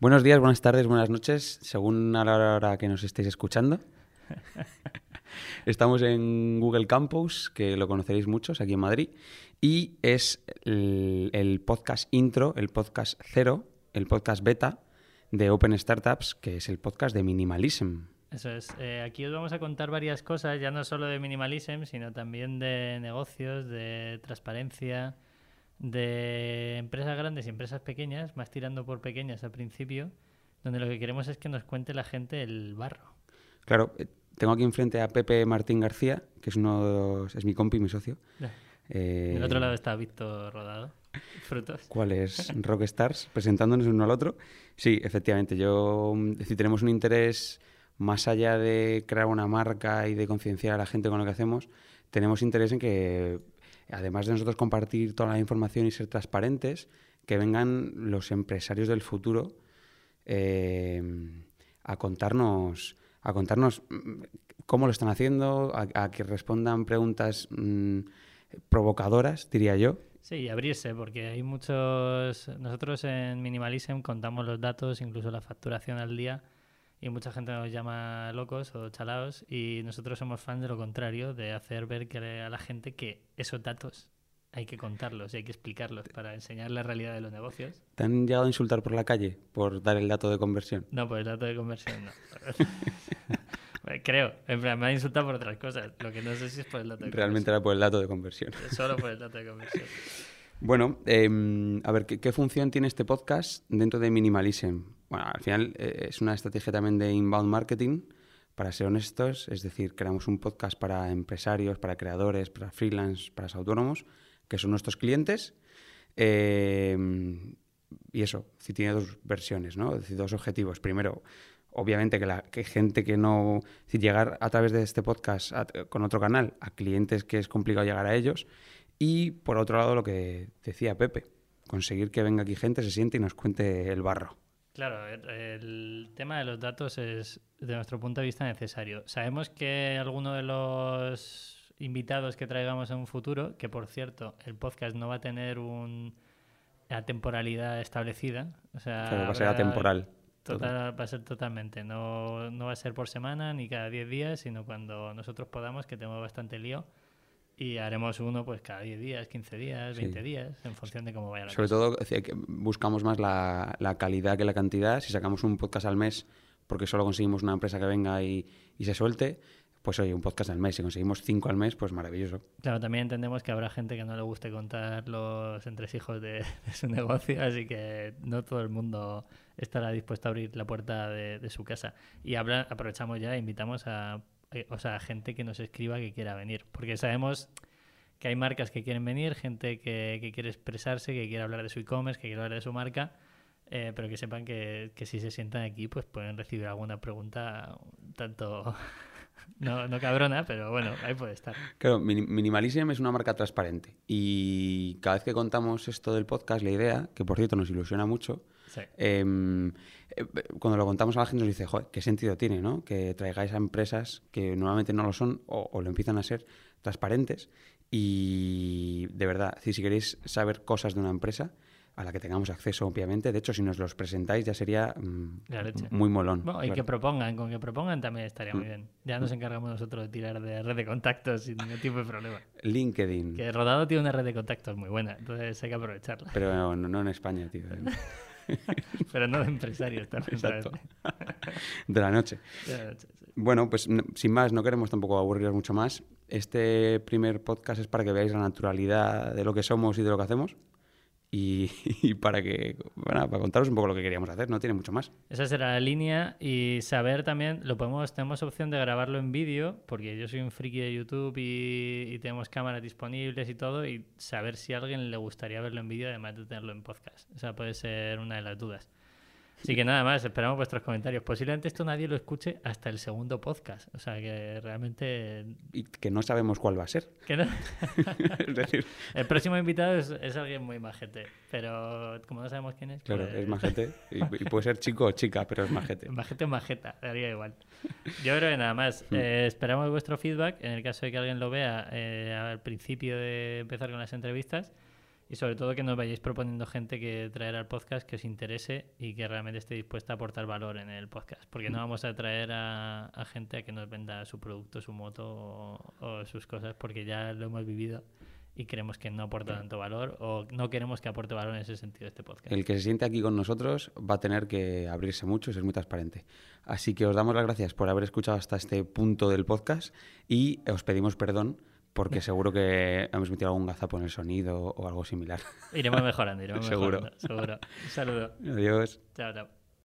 Buenos días, buenas tardes, buenas noches, según a la hora que nos estéis escuchando. Estamos en Google Campus, que lo conoceréis muchos aquí en Madrid, y es el, podcast intro, el podcast cero, el podcast beta de Open Startups, que es el podcast de Minimalism. Eso es. Eh, aquí os vamos a contar varias cosas, ya no solo de Minimalism, sino también de negocios, de transparencia, de empresas grandes y empresas pequeñas, más tirando por pequeñas al principio, donde lo que queremos es que nos cuente la gente el barro. Claro, eh, tengo aquí enfrente a Pepe Martín García, que es uno es mi compi, mi socio. Eh, Del otro lado está Víctor Rodado. Frutos. ¿Cuál es? Rockstars, presentándonos uno al otro. Sí, efectivamente, yo, mm, es tenemos un interés más allá de crear una marca y de concienciar a la gente con lo que hacemos, tenemos interés en que además de nosotros compartir toda la información y ser transparentes, que vengan los empresarios del futuro eh, a contarnos a contarnos mm, cómo lo están haciendo, a, que respondan preguntas mm, provocadoras, diría yo. Sí, abrirse, porque hay muchos... Nosotros en Minimalism contamos los datos, incluso la facturación al día, y mucha gente nos llama locos o chalaos y nosotros somos fans de lo contrario, de hacer ver que a la gente que esos datos hay que contarlos y hay que explicarlos para enseñar la realidad de los negocios. ¿Te han llegado a insultar por la calle por dar el dato de conversión? No, por el dato de conversión no. Creo, en plan, me han insultado por otras cosas, lo que no sé si es por el dato de Realmente era por el dato de conversión. Solo por el dato de conversión. Bueno, em, a ver, ¿qué, función tiene este podcast dentro de Minimalism? Bueno, al final eh, es una estrategia también de inbound marketing, para ser honestos, es decir, creamos un podcast para empresarios, para creadores, para freelance, para autónomos, que son nuestros clientes. Em, y eso, si tiene dos versiones, ¿no? Es decir, dos objetivos. Primero, obviamente que la que gente que no, si llegar a través de este podcast con otro canal a clientes que es complicado llegar a ellos y por otro lado, lo que decía Pepe, conseguir que venga aquí gente, se siente y nos cuente el barro. Claro, el tema de los datos es, de nuestro punto de vista, necesario. Sabemos que alguno de los invitados que traigamos en un futuro, que por cierto, el podcast no va a tener una temporalidad establecida. O sea, va a ser atemporal. Total, va a ser totalmente. No, no va a ser por semana ni cada 10 días, sino cuando nosotros podamos, que tenemos bastante lío y haremos uno pues cada 10 días, 15 días, 20 días, en función de cómo vaya la Sobre todo buscamos más la, calidad que la cantidad. Si sacamos un podcast al mes porque solo conseguimos una empresa que venga y, se suelte, pues oye, un podcast al mes. Si conseguimos cinco al mes, pues maravilloso. Claro, también entendemos que habrá gente que no le guste contar los entresijos de, de su negocio, así que no todo el mundo estará dispuesto a abrir la puerta de, su casa. Y aprovechamos ya e invitamos a o sea, gente que nos escriba que quiera venir. Porque sabemos que hay marcas que quieren venir, gente que, quiere expresarse, que quiere hablar de su e-commerce, que quiere hablar de su marca, eh, pero que sepan que, si se sientan aquí, pues pueden recibir alguna pregunta tanto... no, no cabrona, pero bueno, ahí puede estar. Claro, Minimalism es una marca transparente y cada vez que contamos esto del podcast, la idea, que por cierto nos ilusiona mucho, Em, eh, cuando lo contamos a la gente nos dice, joder, ¿qué sentido tiene, no? Que traigáis a empresas que normalmente no lo son o, lo empiezan a ser transparentes. Y de verdad, si, queréis saber cosas de una empresa, a la que tengamos acceso, obviamente. De hecho, si nos los presentáis ya sería mm, muy molón. y que propongan, con que propongan también estaría muy mm. bien. Ya nos encargamos nosotros de tirar de red de contactos sin ningún tipo de problema. LinkedIn. Que Rodado tiene una red de contactos muy buena, entonces hay que aprovecharla. Pero no, no en España, tío. Pero no de empresarios también. De la noche. Bueno, pues sin más, no queremos tampoco aburriros mucho más. Este primer podcast es para que veáis la naturalidad de lo que somos y de lo que hacemos. y, para que para contaros un poco lo que queríamos hacer, no tiene mucho más. Esa será la línea y saber también, lo podemos, tenemos opción de grabarlo en vídeo, porque yo soy un friki de YouTube y, tenemos cámaras disponibles y todo, y saber si a alguien le gustaría verlo en vídeo además de tenerlo en podcast. Esa puede ser una de las dudas. Así que nada más, esperamos vuestros comentarios. Posiblemente esto nadie lo escuche hasta el segundo podcast. O sea que realmente. Y que no sabemos cuál va a ser. es decir. El próximo invitado es, alguien muy majete. Pero como no sabemos quién es. Claro, pues es majete. Y, puede ser chico o chica, pero es majete. Majete o majeta, daría igual. Yo creo que nada más. Hmm. Eh, esperamos vuestro feedback en el caso de que alguien lo vea eh, al principio de empezar con las entrevistas. Y sobre todo que nos vayáis proponiendo gente que traer al podcast que os interese y que realmente esté dispuesta a aportar valor en el podcast. Porque no Mm. vamos a traer a, a gente a que nos venda su producto, su moto o, o sus cosas porque ya lo hemos vivido y creemos que no aporta tanto valor o no queremos que aporte valor en ese sentido este podcast. El que se siente aquí con nosotros va a tener que abrirse mucho y ser muy transparente. Así que os damos las gracias por haber escuchado hasta este punto del podcast y os pedimos perdón porque seguro que hemos metido algún gazapo en el sonido o algo similar. Iremos mejorando, iremos Seguro. mejorando. Seguro. Un saludo. Adiós. Chao, chao.